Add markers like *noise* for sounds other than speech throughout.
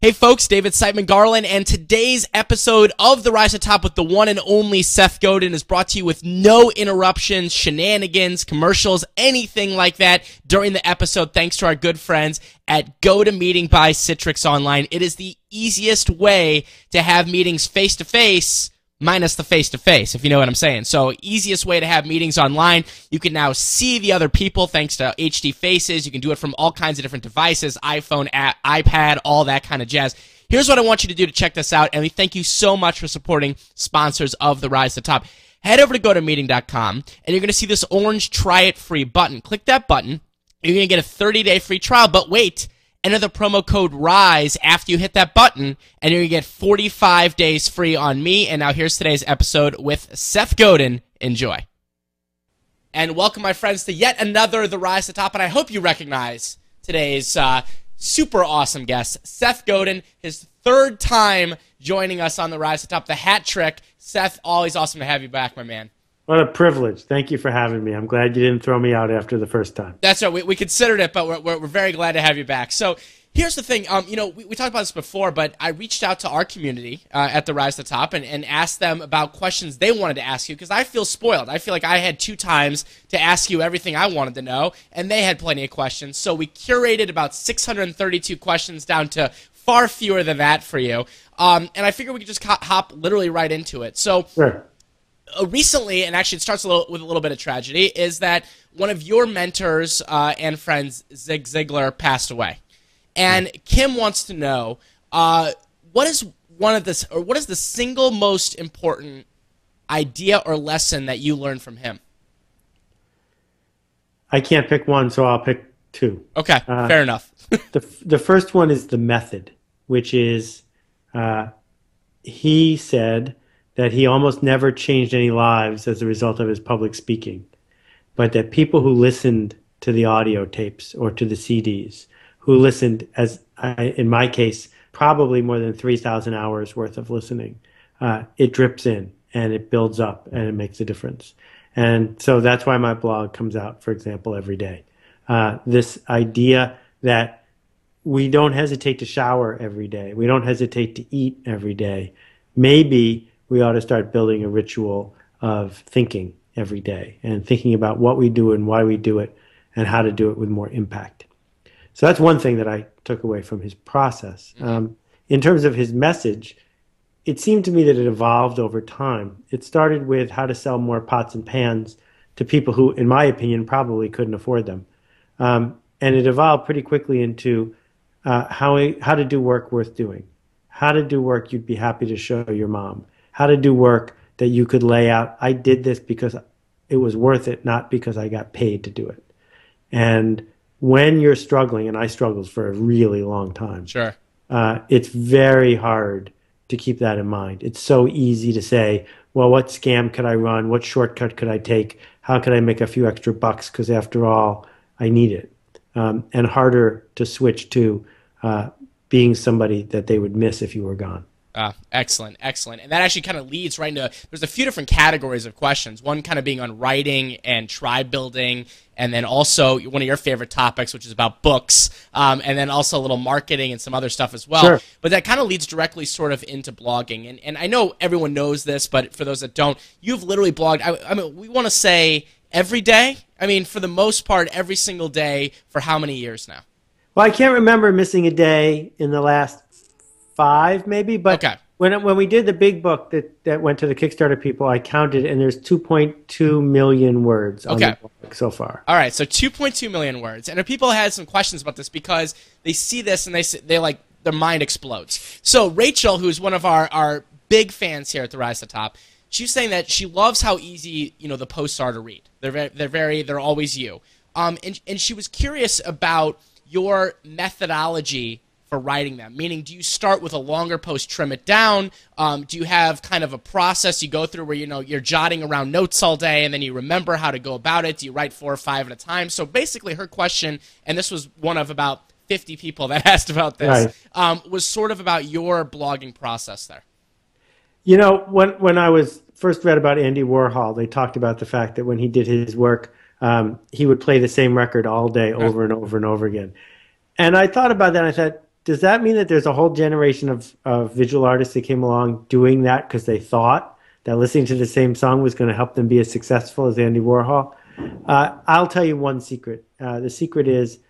Hey folks, David Siteman Garland, and today's episode of The Rise to Top with the one and only Seth Godin is brought to you with no interruptions, shenanigans, commercials, anything like that during the episode, thanks to our good friends at GoToMeeting by Citrix Online. It is the easiest way to have meetings face to face minus the face to face, if you know what I'm saying. So, easiest way to have meetings online. You can now see the other people thanks to HD faces. You can do it from all kinds of different devices iPhone, iPad, all that kind of jazz. Here's what I want you to do to check this out. And we thank you so much for supporting sponsors of the Rise to Top. Head over to gotomeeting.com and you're going to see this orange try it free button. Click that button. You're going to get a 30 day free trial, but wait enter the promo code RISE after you hit that button, and you're going to get 45 days free on me. And now here's today's episode with Seth Godin. Enjoy. And welcome, my friends, to yet another The Rise to Top. And I hope you recognize today's uh, super awesome guest, Seth Godin, his third time joining us on The Rise to Top, the hat trick. Seth, always awesome to have you back, my man. What a privilege. Thank you for having me. I'm glad you didn't throw me out after the first time. That's right. We, we considered it, but we're, we're, we're very glad to have you back. So here's the thing. Um, you know, we, we talked about this before, but I reached out to our community uh, at the Rise to the Top and, and asked them about questions they wanted to ask you because I feel spoiled. I feel like I had two times to ask you everything I wanted to know, and they had plenty of questions. So we curated about 632 questions down to far fewer than that for you. Um, and I figured we could just hop literally right into it. So. Sure recently, and actually it starts a little, with a little bit of tragedy, is that one of your mentors uh, and friends, Zig Ziglar, passed away. And Kim wants to know uh, what is one of this, or what is the single most important idea or lesson that you learned from him? I can't pick one, so I'll pick two. Okay, uh, fair enough. *laughs* the the first one is the method, which is uh, he said that he almost never changed any lives as a result of his public speaking, but that people who listened to the audio tapes or to the CDs, who listened, as I, in my case, probably more than 3,000 hours worth of listening, uh, it drips in and it builds up and it makes a difference. And so that's why my blog comes out, for example, every day. Uh, this idea that we don't hesitate to shower every day, we don't hesitate to eat every day. Maybe we ought to start building a ritual of thinking every day and thinking about what we do and why we do it and how to do it with more impact. So that's one thing that I took away from his process. Um, in terms of his message, it seemed to me that it evolved over time. It started with how to sell more pots and pans to people who, in my opinion, probably couldn't afford them. Um, and it evolved pretty quickly into uh, how, how to do work worth doing, how to do work you'd be happy to show your mom, how to do work that you could lay out. I did this because it was worth it, not because I got paid to do it. And when you're struggling, and I struggled for a really long time, sure, uh, it's very hard to keep that in mind. It's so easy to say, well, what scam could I run? What shortcut could I take? How could I make a few extra bucks? Because after all, I need it. Um, and harder to switch to uh, being somebody that they would miss if you were gone. Uh, excellent, excellent. And that actually kind of leads right into there's a few different categories of questions. One kind of being on writing and tribe building, and then also one of your favorite topics, which is about books, um, and then also a little marketing and some other stuff as well. Sure. But that kind of leads directly sort of into blogging. And, and I know everyone knows this, but for those that don't, you've literally blogged, I, I mean, we want to say every day. I mean, for the most part, every single day for how many years now? Well, I can't remember missing a day in the last five maybe. But okay. when when we did the big book that that went to the Kickstarter people, I counted and there's 2.2 million words on okay. the book so far. All right, so 2.2 million words. And people had some questions about this because they see this and they they like their mind explodes. So Rachel, who's one of our our big fans here at the Rise to the Top, she's saying that she loves how easy you know the posts are to read. They're very, they're very they're always you. Um, and and she was curious about your methodology for writing them? Meaning, do you start with a longer post, trim it down? Um, do you have kind of a process you go through where you know you're jotting around notes all day and then you remember how to go about it? Do you write four or five at a time? So basically, her question, and this was one of about 50 people that *laughs* asked about this, right. um, was sort of about your blogging process there. You know, when when I was first read about Andy Warhol, they talked about the fact that when he did his work, um, he would play the same record all day over and over and over again. And I thought about that. And I thought, does that mean that there's a whole generation of, of visual artists that came along doing that because they thought that listening to the same song was going to help them be as successful as Andy Warhol? Uh, I'll tell you one secret. Uh, the secret is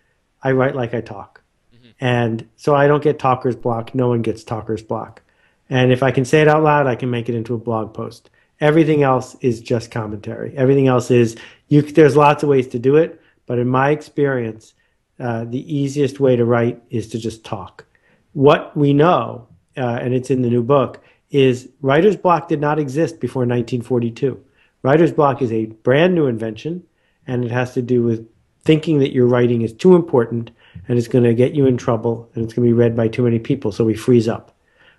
I write like I talk. Mm-hmm. And so I don't get talker's block. No one gets talker's block. And if I can say it out loud, I can make it into a blog post. Everything else is just commentary. Everything else is you. There's lots of ways to do it, but in my experience, uh, the easiest way to write is to just talk. What we know, uh, and it's in the new book, is writer's block did not exist before 1942. Writer's block is a brand new invention, and it has to do with thinking that your writing is too important and it's going to get you in trouble and it's going to be read by too many people, so we freeze up.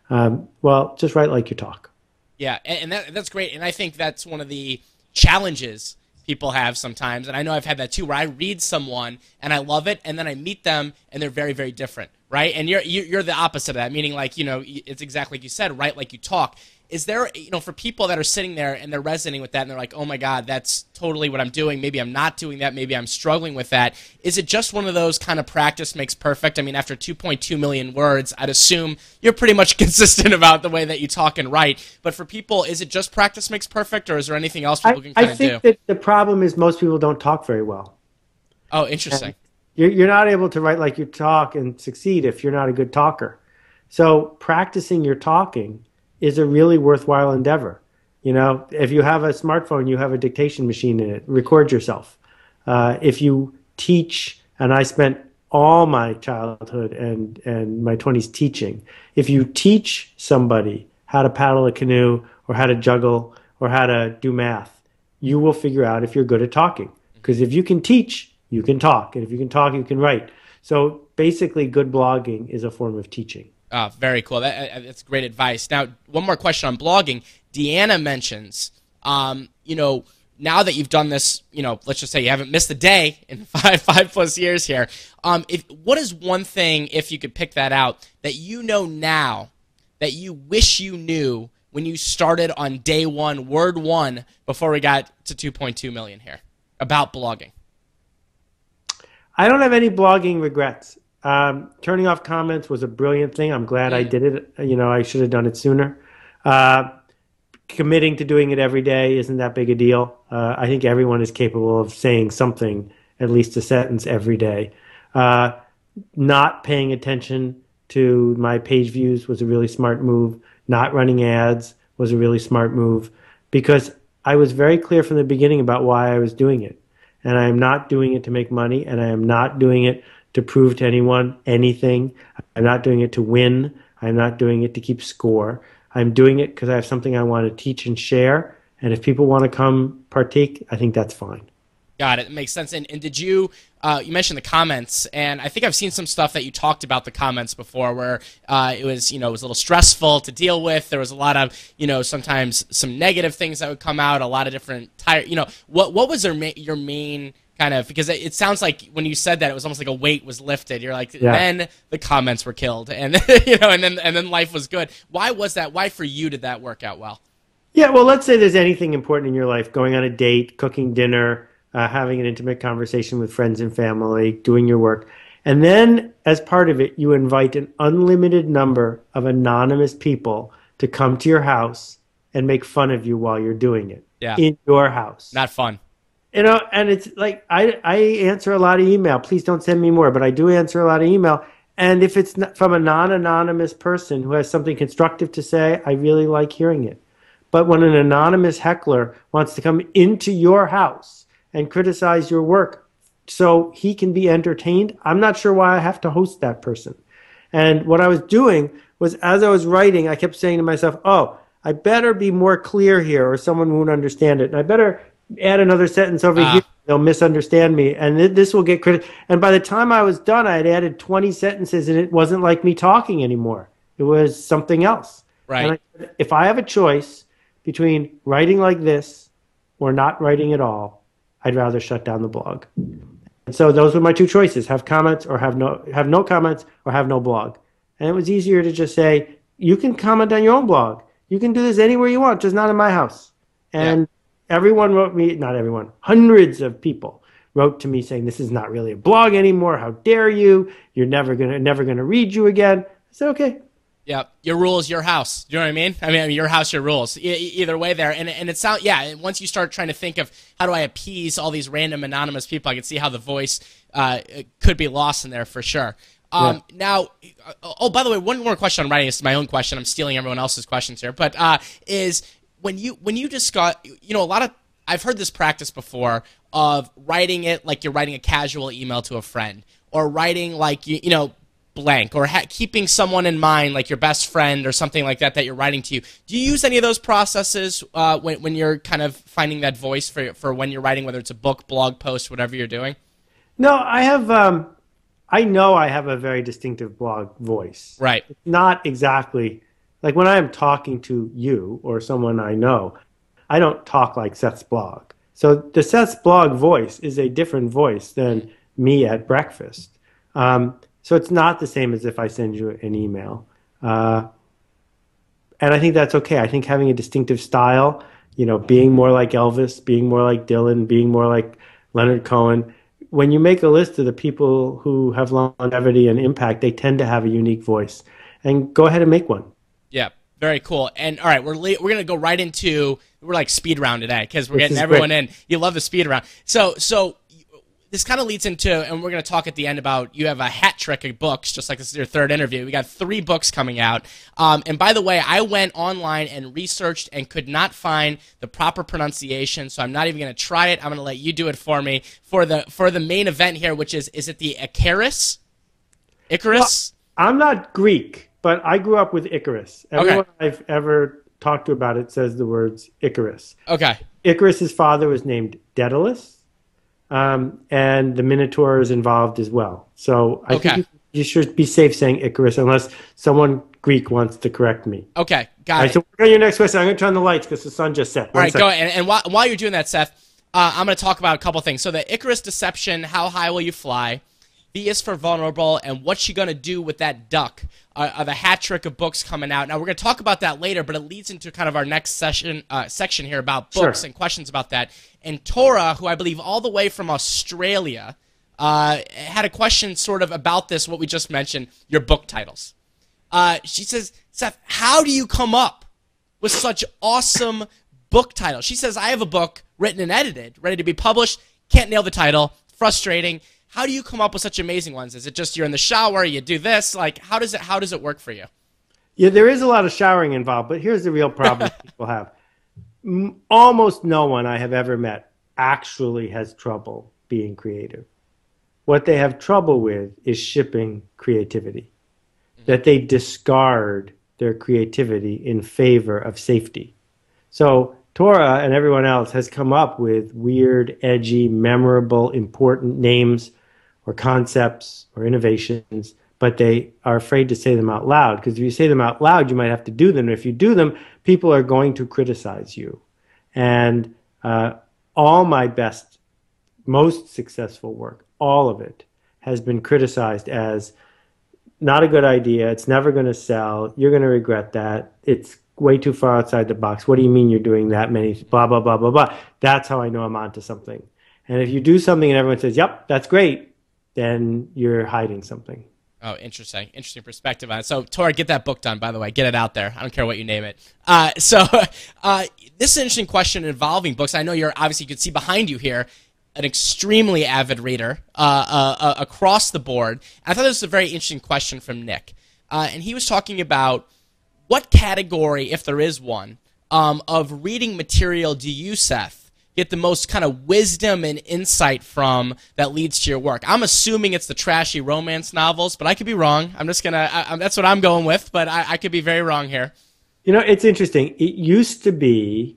Um, well, just write like you talk. Yeah, and that, that's great. And I think that's one of the challenges people have sometimes. And I know I've had that too, where I read someone and I love it, and then I meet them and they're very, very different, right? And you're you're the opposite of that, meaning like you know it's exactly like you said, right? like you talk is there you know for people that are sitting there and they're resonating with that and they're like oh my god that's totally what i'm doing. Maybe i'm not doing that. Maybe i'm struggling with that. Is it just one of those kind of practice makes perfect? I mean after 2.2 million words i'd assume you're pretty much *laughs* consistent about the way that you talk and write. But for people is it just practice makes perfect or is there anything else people I, can kind I think do? that the problem is most people don't talk very well. Oh interesting. You're, you're not able to write like you talk and succeed if you're not a good talker. So practicing your talking is a really worthwhile endeavor. You know, if you have a smartphone, you have a dictation machine in it. Record yourself. Uh, if you teach, and I spent all my childhood and and my twenties teaching. If you teach somebody how to paddle a canoe or how to juggle or how to do math, you will figure out if you're good at talking. Because if you can teach, you can talk, and if you can talk, you can write. So basically, good blogging is a form of teaching. Oh, very cool. That, uh, that's great advice. Now, one more question on blogging. Deanna mentions, um, you know, now that you've done this, you know, let's just say you haven't missed a day in *laughs* five five plus years here. Um, if what is one thing, if you could pick that out, that you know now that you wish you knew when you started on day one, word one, before we got to 2.2 million here about blogging? I don't have any blogging regrets. Um, turning off comments was a brilliant thing. I'm glad I did it. You know, I should have done it sooner. Uh, committing to doing it every day isn't that big a deal. Uh, I think everyone is capable of saying something, at least a sentence every day. Uh, not paying attention to my page views was a really smart move. Not running ads was a really smart move because I was very clear from the beginning about why I was doing it. And I am not doing it to make money, and I am not doing it to prove to anyone anything. I'm not doing it to win. I'm not doing it to keep score. I'm doing it because I have something I want to teach and share. And if people want to come partake, I think that's fine. Got it. it makes sense. And, and did you, uh, you mentioned the comments, and I think I've seen some stuff that you talked about the comments before where uh, it was, you know, it was a little stressful to deal with. There was a lot of, you know, sometimes some negative things that would come out, a lot of different, tire, you know, what, what was their ma- your main kind of because it, sounds like when you said that it was almost like a weight was lifted. You're like, yeah. then the comments were killed, and *laughs* you know, and then and then life was good. Why was that? Why for you did that work out well? Yeah, well, let's say there's anything important in your life, going on a date, cooking dinner, uh, having an intimate conversation with friends and family, doing your work. And then, as part of it, you invite an unlimited number of anonymous people to come to your house and make fun of you while you're doing it. Yeah. In your house. Not fun you know and it's like i i answer a lot of email. Please don't send me more but i do answer a lot of email. And if it's from a non-anonymous person who has something constructive to say i really like hearing it. But when an anonymous heckler wants to come into your house and criticize your work so he can be entertained i'm not sure why i have to host that person. And what i was doing was as i was writing i kept saying to myself oh I better be more clear here or someone won't understand it. And I better add another sentence over uh. here, they'll misunderstand me, and th- this will get credit. And by the time I was done, I had added 20 sentences, and it wasn't like me talking anymore. It was something else. Right. I, if I have a choice between writing like this or not writing at all, I'd rather shut down the blog. And so those were my two choices: have comments or have no have no comments or have no blog. And it was easier to just say, you can comment on your own blog. You can do this anywhere you want, just not in my house. And yeah everyone wrote me, not everyone, hundreds of people wrote to me saying this is not really a blog anymore. How dare you? You're never gonna never gonna read you again. I said okay. Yeah, your rules, your house. Do you know what I mean? I mean, your house, your rules. E- either way, there, and and it sounds yeah. Once you start trying to think of how do I appease all these random anonymous people, I can see how the voice uh, could be lost in there for sure. Um, yeah. Now, oh, by the way, one more question on writing. This is my own question. I'm stealing everyone else's questions here, but uh, is when you when you discuss, you know, a lot of I've heard this practice before of writing it like you're writing a casual email to a friend, or writing like you you know blank, or ha- keeping someone in mind like your best friend or something like that that you're writing to you. Do you use any of those processes uh, when when you're kind of finding that voice for for when you're writing, whether it's a book, blog post, whatever you're doing? No, I have. Um, I know I have a very distinctive blog voice. Right. It's not exactly like when I am talking to you or someone I know. I don't talk like Seth's blog. So the Seth's blog voice is a different voice than me at breakfast. Um, so it's not the same as if I send you an email. Uh, and I think that's okay. I think having a distinctive style, you know, being more like Elvis, being more like Dylan, being more like Leonard Cohen, when you make a list of the people who have longevity and impact, they tend to have a unique voice. And go ahead and make one. Very cool. And all right, we're we're gonna go right into we're like speed round today because we're getting everyone great. in. You love the speed round. So so this kind of leads into, and we're going to talk at the end about you have a hat trick of books, just like this is your third interview. We got three books coming out. Um, and by the way, I went online and researched and could not find the proper pronunciation, so I'm not even going to try it. I'm going to let you do it for me for the for the main event here, which is is it the Icarus? Icarus? Well, I'm not Greek, but I grew up with Icarus. Everyone okay. I've ever talked to about it says the words Icarus. Okay. Icarus's father was named Daedalus um, and the Minotaur is involved as well. So I okay. think you, should be safe saying Icarus unless someone Greek wants to correct me. Okay, got All right, it. So we're on your next question. I'm going to turn the lights because the sun just set. One All right, second. go ahead. And, and while, while, you're doing that, Seth, uh, I'm going to talk about a couple things. So the Icarus deception, how high will you fly? V is for vulnerable, and what's she going to do with that duck? Uh, uh, the hat trick of books coming out. Now we're going to talk about that later, but it leads into kind of our next session uh, section here about books sure. and questions about that. And Tora, who I believe all the way from Australia, uh, had a question sort of about this. What we just mentioned, your book titles. Uh, she says, Seth, how do you come up with such awesome book titles? She says, I have a book written and edited, ready to be published. Can't nail the title. Frustrating how do you come up with such amazing ones? Is it just you're in the shower, you do this? Like, how does it how does it work for you? Yeah, there is a lot of showering involved, but here's the real problem *laughs* people have. Almost no one I have ever met actually has trouble being creative. What they have trouble with is shipping creativity. Mm-hmm. That they discard their creativity in favor of safety. So Tora and everyone else has come up with weird, edgy, memorable, important names or concepts or innovations, but they are afraid to say them out loud. Because if you say them out loud, you might have to do them. And if you do them, people are going to criticize you. And uh, all my best, most successful work, all of it, has been criticized as not a good idea. It's never going to sell. You're going to regret that. It's way too far outside the box. What do you mean you're doing that many? Blah, blah, blah, blah, blah. That's how I know I'm onto something. And if you do something and everyone says, yep, that's great, then you're hiding something. Oh, interesting. Interesting perspective on it. So, Tora, get that book done, by the way. Get it out there. I don't care what you name it. Uh, so, *laughs* uh, this is an interesting question involving books. I know you're obviously, you can see behind you here, an extremely avid reader uh, uh, uh across the board. I thought this was a very interesting question from Nick. Uh, and he was talking about what category, if there is one, um, of reading material do you, Seth, get the most kind of wisdom and insight from that leads to your work. I'm assuming it's the trashy romance novels, but I could be wrong. I'm just gonna. I, that's what I'm going with, but I, I could be very wrong here. You know, it's interesting. It used to be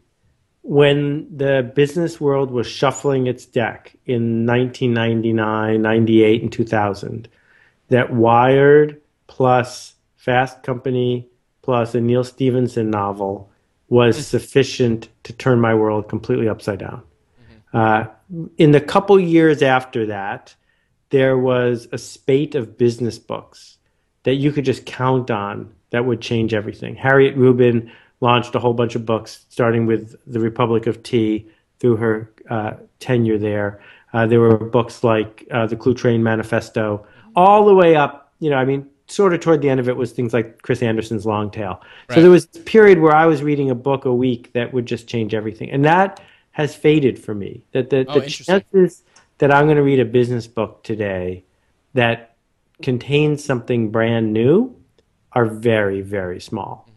when the business world was shuffling its deck in 1999, 98, and 2000 that Wired plus Fast Company plus a Neal Stephenson novel was mm-hmm. sufficient to turn my world completely upside down. Mm-hmm. Uh, in the couple years after that, there was a spate of business books that you could just count on that would change everything. Harriet Rubin launched a whole bunch of books, starting with The Republic of Tea through her uh, tenure there. Uh, there were books like uh, the Cluetrain Manifesto, all the way up. You know, I mean, sort of toward the end of it was things like Chris Anderson's Long Tail. Right. So there was a period where I was reading a book a week that would just change everything, and that has faded for me. That the, Oh, the chances that I'm going to read a business book today that contains something brand new are very, very small.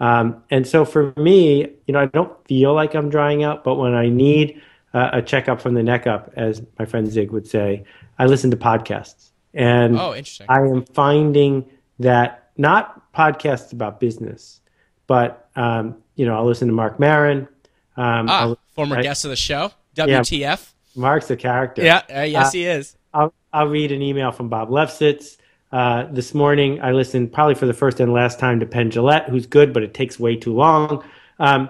Um, and so for me, you know, I don't feel like I'm drying out, but when I need uh, a checkup from the neck up, as my friend Zig would say, I listen to podcasts. And Oh, interesting. I am finding that not podcasts about business, but, um, you know, I'll listen to Marc Maron. Um, ah, I'll- former I- guest of the show. WTF? Mark's a character. Yeah. Uh, yes, Uh, he is. I'll, I'll read an email from Bob Lefsetz. Uh, this morning, I listened probably for the first and last time to Penn Jillette, who's good, but it takes way too long. Um,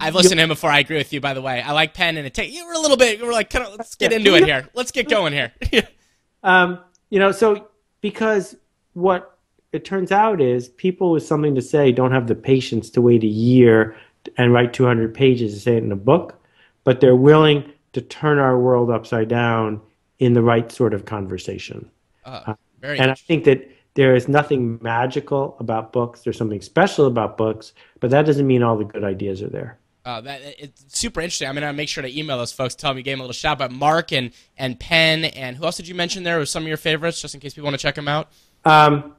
I've listened to him before. I agree with you, by the way. I like Penn, and it takes. you were a little bit. We're like, kind of, let's get into it here. Let's get going here. *laughs* um, you know, so because what it turns out is people with something to say don't have the patience to wait a year and write 200 pages to say it in a book, but they're willing to turn our world upside down in the right sort of conversation. Uh, very. And I think that there is nothing magical about books. There's something special about books, but that doesn't mean all the good ideas are there. Uh, that it's super interesting. I'm gonna make sure to email those folks, tell them you gave them a little shout. But Mark and and Penn and who else did you mention there? Was some of your favorites, just in case people want to check them out. Um,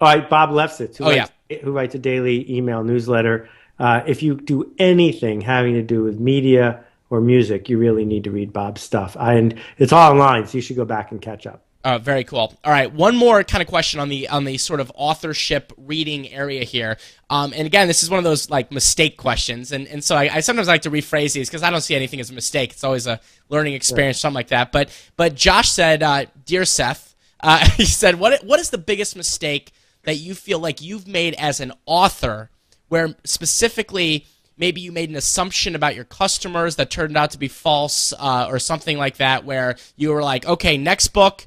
all right, Bob Lefsetz, who, Oh, writes, who writes a daily email newsletter. Uh, if you do anything having to do with media or music, you really need to read Bob's stuff. And it's all online, so you should go back and catch up. Uh, very cool. All right, one more kind of question on the on the sort of authorship reading area here. Um, and again, this is one of those like mistake questions, and and so I, I sometimes like to rephrase these because I don't see anything as a mistake. It's always a learning experience, something like that. But but Josh said, uh, dear Seth, uh, *laughs* he said, what what is the biggest mistake that you feel like you've made as an author, where specifically maybe you made an assumption about your customers that turned out to be false, uh, or something like that, where you were like, okay, next book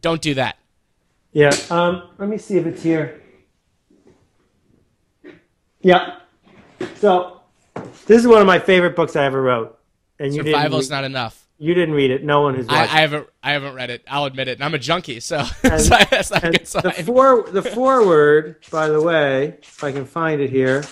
don't do that. Yeah. Um, let me see if it's here. Yeah. So this is one of my favorite books I ever wrote, and you didn't. Read, not enough. you didn't read it. No one has I. I haven't. I haven't read it. I'll admit it. And I'm a junkie, so, *laughs* And- so that's not good sign. the for the foreword, by the way, if I can find it here,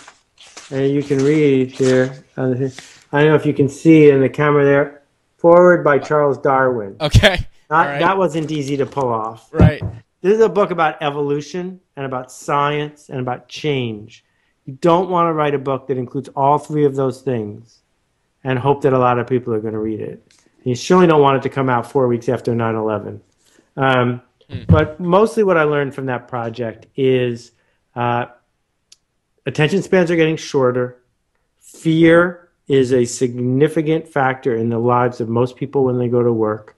and you can read here. uh, here. I don't know if you can see in the camera there. Forward by Charles Darwin. okay. Not, right. That wasn't easy to pull off. Right. This is a book about evolution and about science and about change. You don't want to write a book that includes all three of those things and hope that a lot of people are going to read it. You surely don't want it to come out four weeks after 9 11. Um, But mostly what I learned from that project is uh, attention spans are getting shorter. Fear is a significant factor in the lives of most people when they go to work.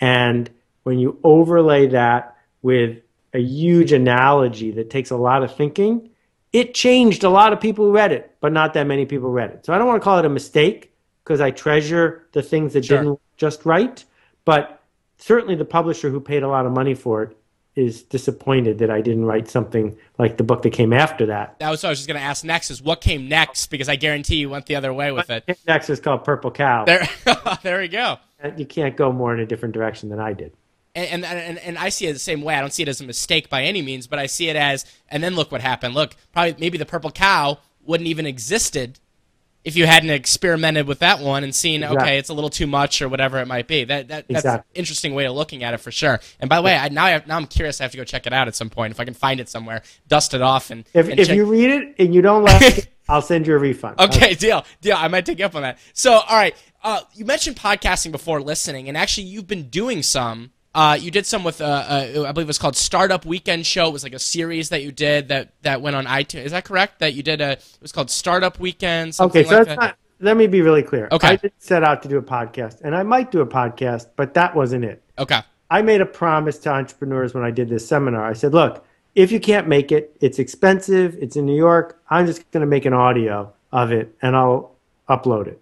And when you overlay that with a huge analogy that takes a lot of thinking, it changed a lot of people who read it, but not that many people read it. So I don't want to call it a mistake because I treasure the things that Sure. didn't just right. But certainly the publisher who paid a lot of money for it is disappointed that I didn't write something like the book that came after that. That was what I was just going to ask next is what came next because I guarantee you went the other way with it. Next is called Purple Cow. There, *laughs* there we go. You can't go more in a different direction than I did. And, and and and I see it the same way. I don't see it as a mistake by any means, but I see it as and then look what happened. Look, probably maybe the purple cow wouldn't even existed if you hadn't experimented with that one and seen Exactly. okay, it's a little too much or whatever it might be. That that that's an interesting way of looking at it for sure. And by the way, I, now I have, now I'm curious. I have to go check it out at some point if I can find it somewhere, dust it off, and If, and if check- you read it and you don't like it, *laughs* I'll send you a refund. Okay, deal, deal. I might take you up on that. So, all right, uh, you mentioned podcasting before listening, and actually, you've been doing some. Uh, you did some with, uh, uh, I believe it was called Startup Weekend Show. It was like a series that you did that that went on iTunes. Is that correct? That you did a, it was called Startup Weekend. Okay, so like that's that. not. Let me be really clear. Okay. I didn't set out to do a podcast, and I might do a podcast, but that wasn't it. okay. I made a promise to entrepreneurs when I did this seminar. I said, look, if you can't make it, it's expensive, it's in New York, I'm just going to make an audio of it and I'll upload it.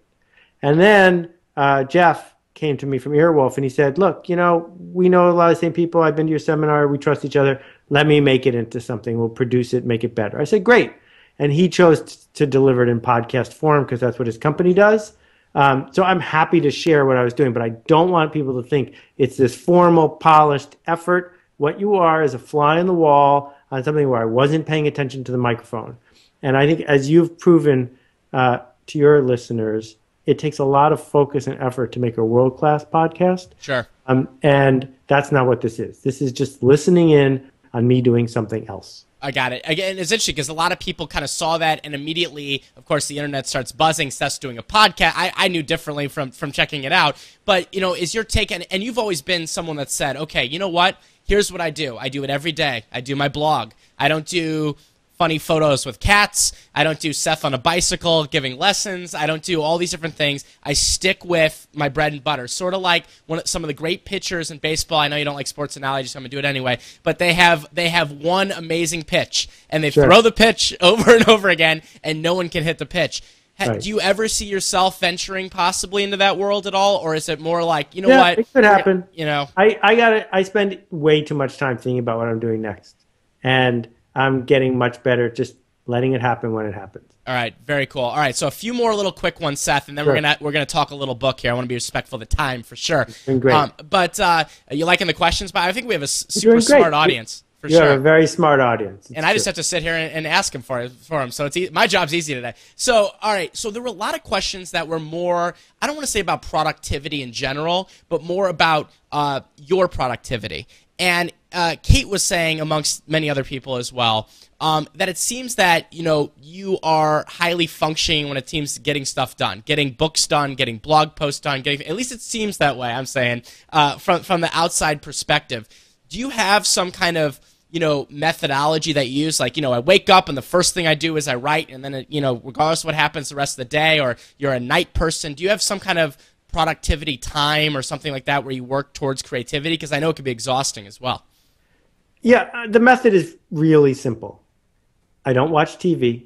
And then uh, Jeff came to me from Earwolf and he said, look, you know, we know a lot of the same people. I've been to your seminar. We trust each other. Let me make it into something. We'll produce it, make it better. I said, great. And he chose t- to deliver it in podcast form because that's what his company does. Um, so I'm happy to share what I was doing, but I don't want people to think it's this formal, polished effort. What you are is a fly in the wall on something where I wasn't paying attention to the microphone. And I think, as you've proven uh, to your listeners, it takes a lot of focus and effort to make a world class podcast. Sure. Um, and that's not what this is. This is just listening in on me doing something else. I got it. Again, it's interesting because a lot of people kind of saw that, and immediately, of course, the internet starts buzzing. Seth's doing a podcast. I, I knew differently from from checking it out, but you know, is your take? And, and you've always been someone that said, okay, you know what? Here's what I do. I do it every day. I do my blog. I don't do funny photos with cats. I don't do Seth on a bicycle giving lessons. I don't do all these different things. I stick with my bread and butter. Sort of like one of, some of the great pitchers in baseball. I know you don't like sports analogies, so I'm gonna do it anyway. But they have they have one amazing pitch, and they Sure. throw the pitch *laughs* over and over again, and no one can hit the pitch. Right. Do you ever see yourself venturing possibly into that world at all, or is it more like you know Yeah, what? it could happen. You know, I, I got. I spend way too much time thinking about what I'm doing next, and I'm getting much better just letting it happen when it happens. All right, very cool. All right, so a few more little quick ones, Seth, and then we're gonna we're gonna talk a little book here. I want to be respectful of the time for sure. Doing great. but uh, you liking the questions? But I think we have a s- super smart audience for You're sure. a very smart audience. and I just have to sit here and, and ask him for for him. So it's e- my job's easy today. So all right, so there were a lot of questions that were more. I don't want to say about productivity in general, but more about uh, your productivity. And uh, Kate was saying, amongst many other people as well, um, that it seems that you know you are highly functioning when it seems to getting stuff done, getting books done, getting blog posts done. Getting at least it seems that way. I'm saying uh, from from the outside perspective. Do you have some kind of you know methodology that you use like you know i wake up and the first thing i do is i write and then you know regardless what happens the rest of the day or you're a night person do you have some kind of productivity time or something like that where you work towards creativity because i know it can be exhausting as well Yeah, uh, the method is really simple. I don't watch TV,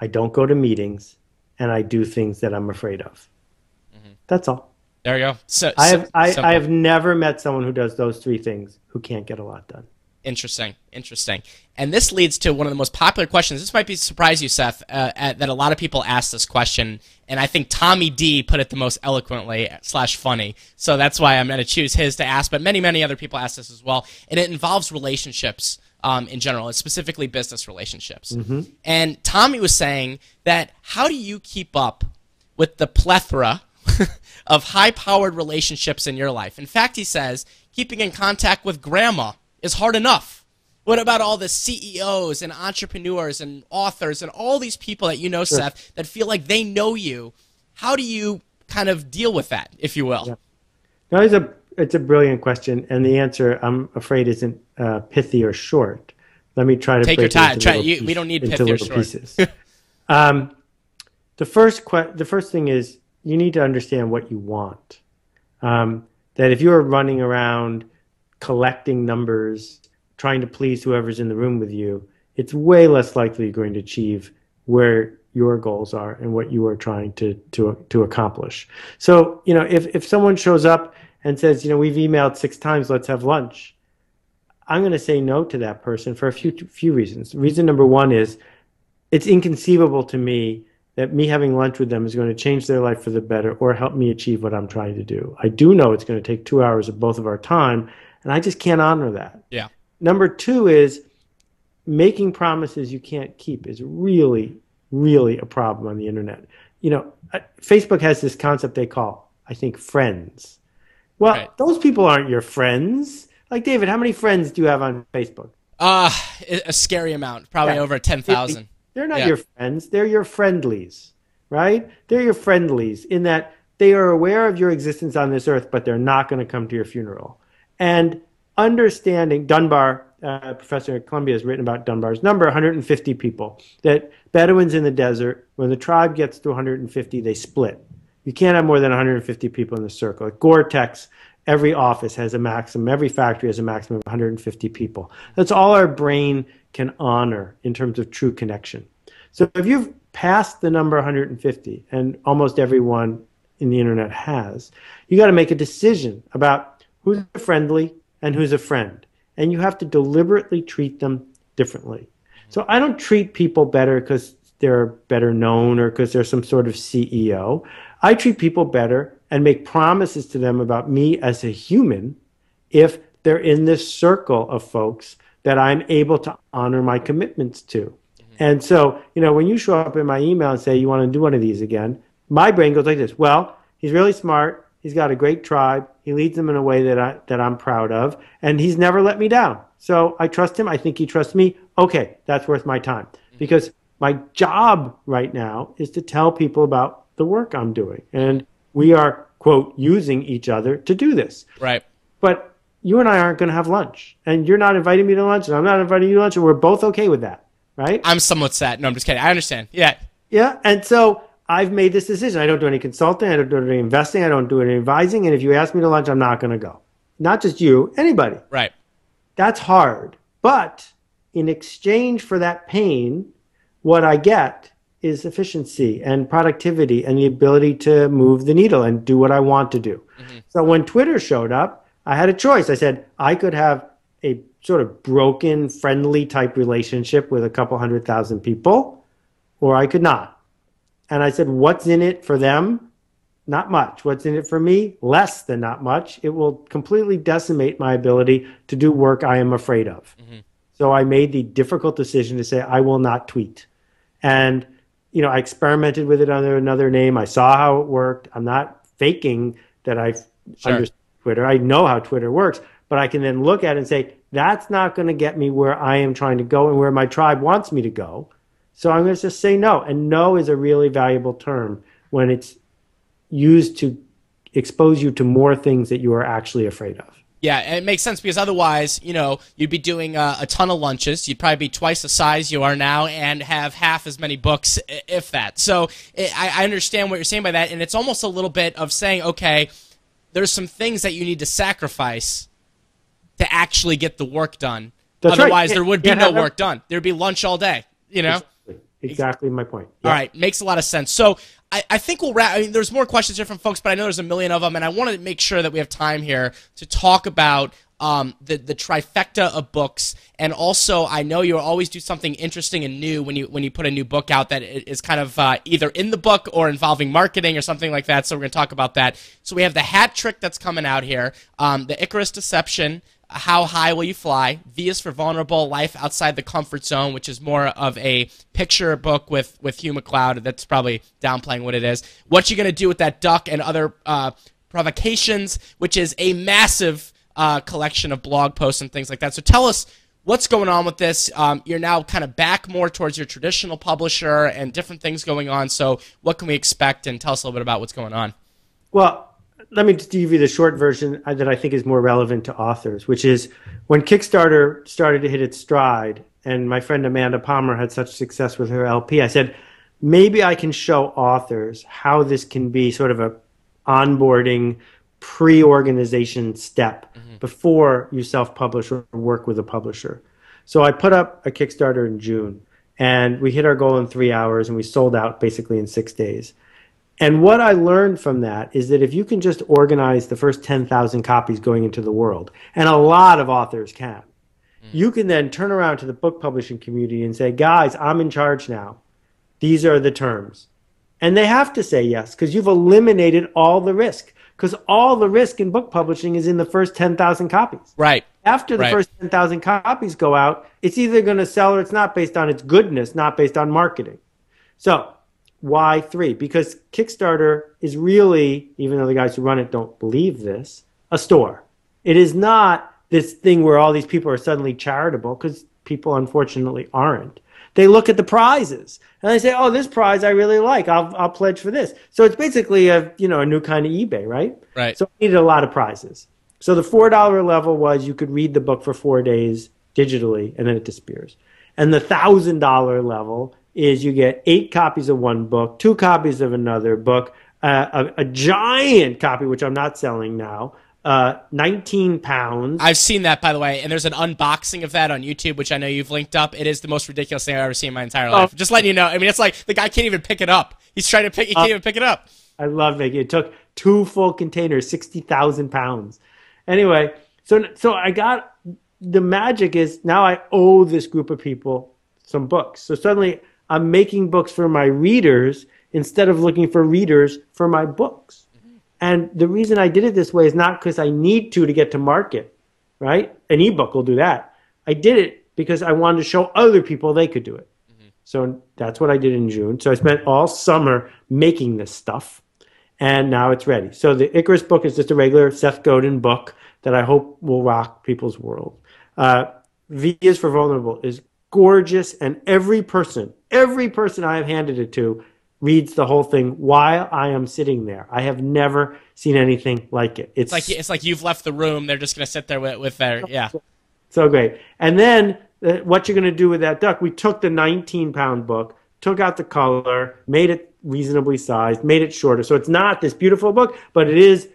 I don't go to meetings, and I do things that I'm afraid of. That's all. there you go so, I so- have I. I have never met someone who does those three things who can't get a lot done. Interesting, interesting. And this leads to one of the most popular questions. This might be surprise you, Seth, uh, at, that a lot of people ask this question, and I think Tommy D put it the most eloquently slash funny. So that's why I'm going to choose his to ask. But many, many other people ask this as well, and it involves relationships um, in general, and specifically business relationships. And Tommy was saying that how do you keep up with the plethora *laughs* of high-powered relationships in your life? In fact, he says keeping in contact with grandma is hard enough. What about all the CEOs and entrepreneurs and authors and all these people that you know, Seth, that feel like they know you? How do you kind of deal with that, if you will? No, it's a it's a brilliant question, and the answer I'm afraid isn't uh, pithy or short. Let me try to Take your time. Try- you- we don't need pithy or short. pieces. *laughs* um, the first que- the first thing is you need to understand what you want. Um, that if you're running around collecting numbers, trying to please whoever's in the room with you, it's way less likely you're going to achieve where your goals are and what you are trying to to to accomplish. So, you know, if if someone shows up and says, you know, we've emailed six times, let's have lunch. I'm going to say no to that person for a few few reasons. Reason number one is it's inconceivable to me that me having lunch with them is going to change their life for the better or help me achieve what I'm trying to do. I do know it's going to take two hours of both of our time, and I just can't honor that. Yeah. Number two is making promises you can't keep is really, really a problem on the internet. You know, uh, Facebook has this concept they call, I think, friends. Well, Right. those people aren't your friends. Like David, how many friends do you have on Facebook? Uh, a scary amount, probably Yeah. over 10,000. They're not Yeah. your friends. They're your friendlies, right? They're your friendlies in that they are aware of your existence on this earth, but they're not going to come to your funeral. And understanding Dunbar, uh, professor at Columbia, has written about Dunbar's number 150 people. That Bedouins in the desert, when the tribe gets to 150, they split. You can't have more than 150 people in the circle. At Gore-Tex, every office has a maximum, every factory has a maximum of 150 people. That's all our brain can honor in terms of true connection. So if you've passed the number 150, and almost everyone in the internet has, you got to make a decision about who's a friendly and who's a friend. And you have to deliberately treat them differently. So I don't treat people better because they're better known or because they're some sort of CEO. I treat people better and make promises to them about me as a human if they're in this circle of folks that I'm able to honor my commitments to. Mm-hmm. And so, you know, when you show up in my email and say you want to do one of these again, my brain goes like this. Well, he's really smart. He's got a great tribe. He leads them in a way that I that I'm proud of, and he's never let me down. So I trust him. I think he trusts me. Okay, that's worth my time because my job right now is to tell people about the work I'm doing, and we are quote using each other to do this. Right. But you and I aren't going to have lunch, and you're not inviting me to lunch, and I'm not inviting you to lunch, and we're both okay with that, right? I'm somewhat sad. No, I'm just kidding. I understand. Yeah. Yeah, and so I've made this decision. I don't do any consulting. I don't do any investing. I don't do any advising. And if you ask me to lunch, I'm not going to go. Not just you, anybody. Right. That's hard. But in exchange for that pain, what I get is efficiency and productivity and the ability to move the needle and do what I want to do. Mm-hmm. So when Twitter showed up, I had a choice. I said I could have a sort of broken, friendly type relationship with a couple hundred thousand people, or I could not. And I said, What's in it for them? Not much. What's in it for me? Less than not much. It will completely decimate my ability to do work I am afraid of. Mm-hmm. So I made the difficult decision to say, I will not tweet. And, you know, I experimented with it under another name. I saw how it worked. I'm not faking that I sure. understand Twitter. I know how Twitter works, but I can then look at it and say, that's not going to get me where I am trying to go and where my tribe wants me to go. So I'm going to just say no. And no is a really valuable term when it's used to expose you to more things that you are actually afraid of. Yeah, it makes sense because otherwise, you know, you'd be doing uh, a ton of lunches. You'd probably be twice the size you are now and have half as many books, if that. So it, I, I understand what you're saying by that. And it's almost a little bit of saying, okay, there's some things that you need to sacrifice to actually get the work done. That's Otherwise, right. there would be no work done. There'd be lunch all day, you know? Exactly my point. All right, makes a lot of sense. So I, I think we'll wrap. I mean, there's more questions here from folks, but I know there's a million of them, and I want to make sure that we have time here to talk about um, the the trifecta of books, and also I know you always do something interesting and new when you when you put a new book out that is kind of uh, either in the book or involving marketing or something like that. So we're going to talk about that. So we have the hat trick that's coming out here, um, the Icarus Deception. How High Will You Fly? V is for Vulnerable, Life Outside the Comfort Zone, which is more of a picture book with, with Hugh MacLeod. That's probably downplaying what it is. What You Gonna Do with That Duck and Other uh, Provocations, which is a massive uh, collection of blog posts and things like that. So tell us what's going on with this. Um, you're now kind of back more towards your traditional publisher and different things going on. So what can we expect? And tell us a little bit about what's going on. Well, let me just give you the short version uh, that I think is more relevant to authors, which is when Kickstarter started to hit its stride, and my friend Amanda Palmer had such success with her LP, I said, maybe I can show authors how this can be sort of a onboarding pre-organization step mm-hmm. before you self-publish or work with a publisher. So I put up a Kickstarter in June, and we hit our goal in three hours, and we sold out basically in six days. And what I learned from that is that if you can just organize the first 10,000 copies going into the world, and a lot of authors can, mm. you can then turn around to the book publishing community and say, guys, I'm in charge now. These are the terms. And they have to say yes because you've eliminated all the risk. Because all the risk in book publishing is in the first 10,000 copies. Right. After the right. first 10,000 copies go out, it's either going to sell or it's not based on its goodness, not based on marketing. So why three? Because Kickstarter is really, even though the guys who run it don't believe this, a store. It is not this thing where all these people are suddenly charitable because people unfortunately aren't. They look at the prizes and they say, "Oh, this prize I really like. I'll I'll pledge for this." So it's basically a you know a new kind of eBay, right? Right. So I needed a lot of prizes. So the four dollar level was you could read the book for four days digitally and then it disappears. And the thousand dollar level is you get eight copies of one book, two copies of another book, uh, a, a, giant copy, which I'm not selling now, uh, 19 pounds. I've seen that, by the way, and there's an unboxing of that on YouTube, which I know you've linked up. It is the most ridiculous thing I've ever seen in my entire life. Oh. Just letting you know. I mean, it's like the guy can't even pick it up. He's trying to pick. He can't uh, even pick it up. I love it. It took two full containers, 60,000 pounds. Anyway, so so I got the magic is now I owe this group of people some books. So suddenly I'm making books for my readers instead of looking for readers for my books. And the reason I did it this way is not because I need to to get to market, right? An ebook will do that. I did it because I wanted to show other people they could do it. Mm-hmm. So that's what I did in June. So I spent all summer making this stuff, and now it's ready. So the Icarus book is just a regular Seth Godin book that I hope will rock people's world. Uh, v is for vulnerable is gorgeous, and every person, every person I have handed it to reads the whole thing while I am sitting there. I have never seen anything like it. It's, it's like it's like you've left the room. They're just going to sit there with, with their yeah. So great. And then uh, what you're going to do with that duck? We took the 19 pound book, took out the color, made it reasonably sized, made it shorter. So it's not this beautiful book, but it is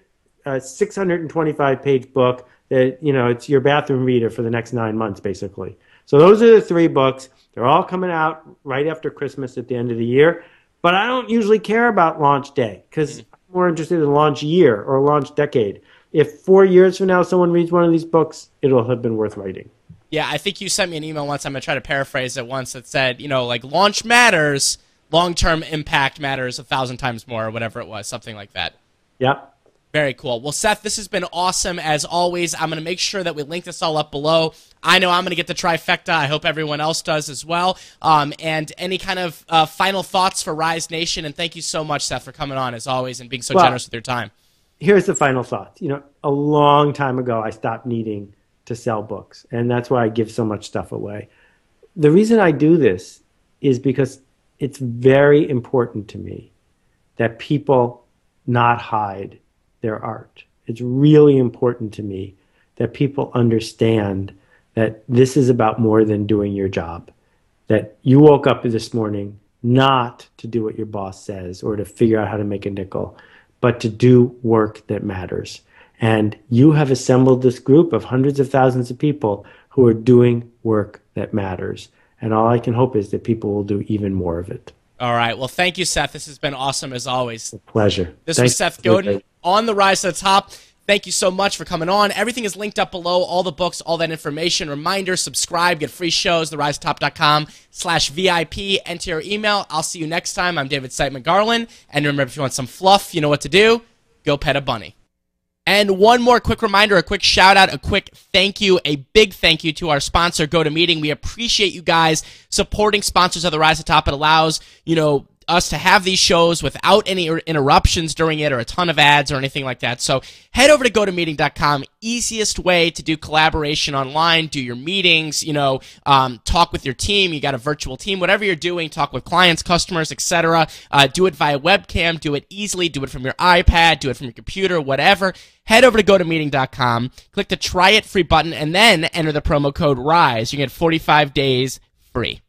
a 625 page book that you know it's your bathroom reader for the next nine months basically. So those are the three books. They're all coming out right after Christmas at the end of the year. But I don't usually care about launch day because mm-hmm. I'm more interested in launch year or launch decade. If four years from now someone reads one of these books, it'll have been worth writing. Yeah, I think you sent me an email once. I'm gonna try to paraphrase it once that said, you know, like launch matters, long term impact matters a thousand times more, or whatever it was, something like that. Yep. Very cool. Well, Seth, this has been awesome as always. I'm going to make sure that we link this all up below. I know I'm going to get the trifecta. I hope everyone else does as well. Um, and any kind of uh, final thoughts for Rise Nation? And thank you so much, Seth, for coming on as always and being so well, generous with your time. Here's the final thought. You know, a long time ago, I stopped needing to sell books, and that's why I give so much stuff away. The reason I do this is because it's very important to me that people not hide their art. It's really important to me that people understand that this is about more than doing your job. That you woke up this morning not to do what your boss says or to figure out how to make a nickel, but to do work that matters. And you have assembled this group of hundreds of thousands of people who are doing work that matters. And all I can hope is that people will do even more of it. All right. Well, thank you, Seth. This has been awesome as always. A pleasure. This Thanks. was Seth Godin on the Rise to the Top. Thank you so much for coming on. Everything is linked up below, all the books, all that information. Reminder, subscribe, get free shows, therisetop.com slash VIP. Enter your email. I'll see you next time. I'm David Siteman Garland. And remember, if you want some fluff, you know what to do. Go pet a bunny. And one more quick reminder, a quick shout out, a quick thank you, a big thank you to our sponsor, GoToMeeting. We appreciate you guys supporting sponsors of the Rise to Top. It allows, you know, us to have these shows without any interruptions during it or a ton of ads or anything like that. So head over to gotomeeting.com. Easiest way to do collaboration online, do your meetings, you know, um, talk with your team. You got a virtual team, whatever you're doing, talk with clients, customers, etc. Uh, do it via webcam. Do it easily. Do it from your iPad. Do it from your computer. Whatever. Head over to gotomeeting.com. Click the try it free button and then enter the promo code RISE. You get 45 days free.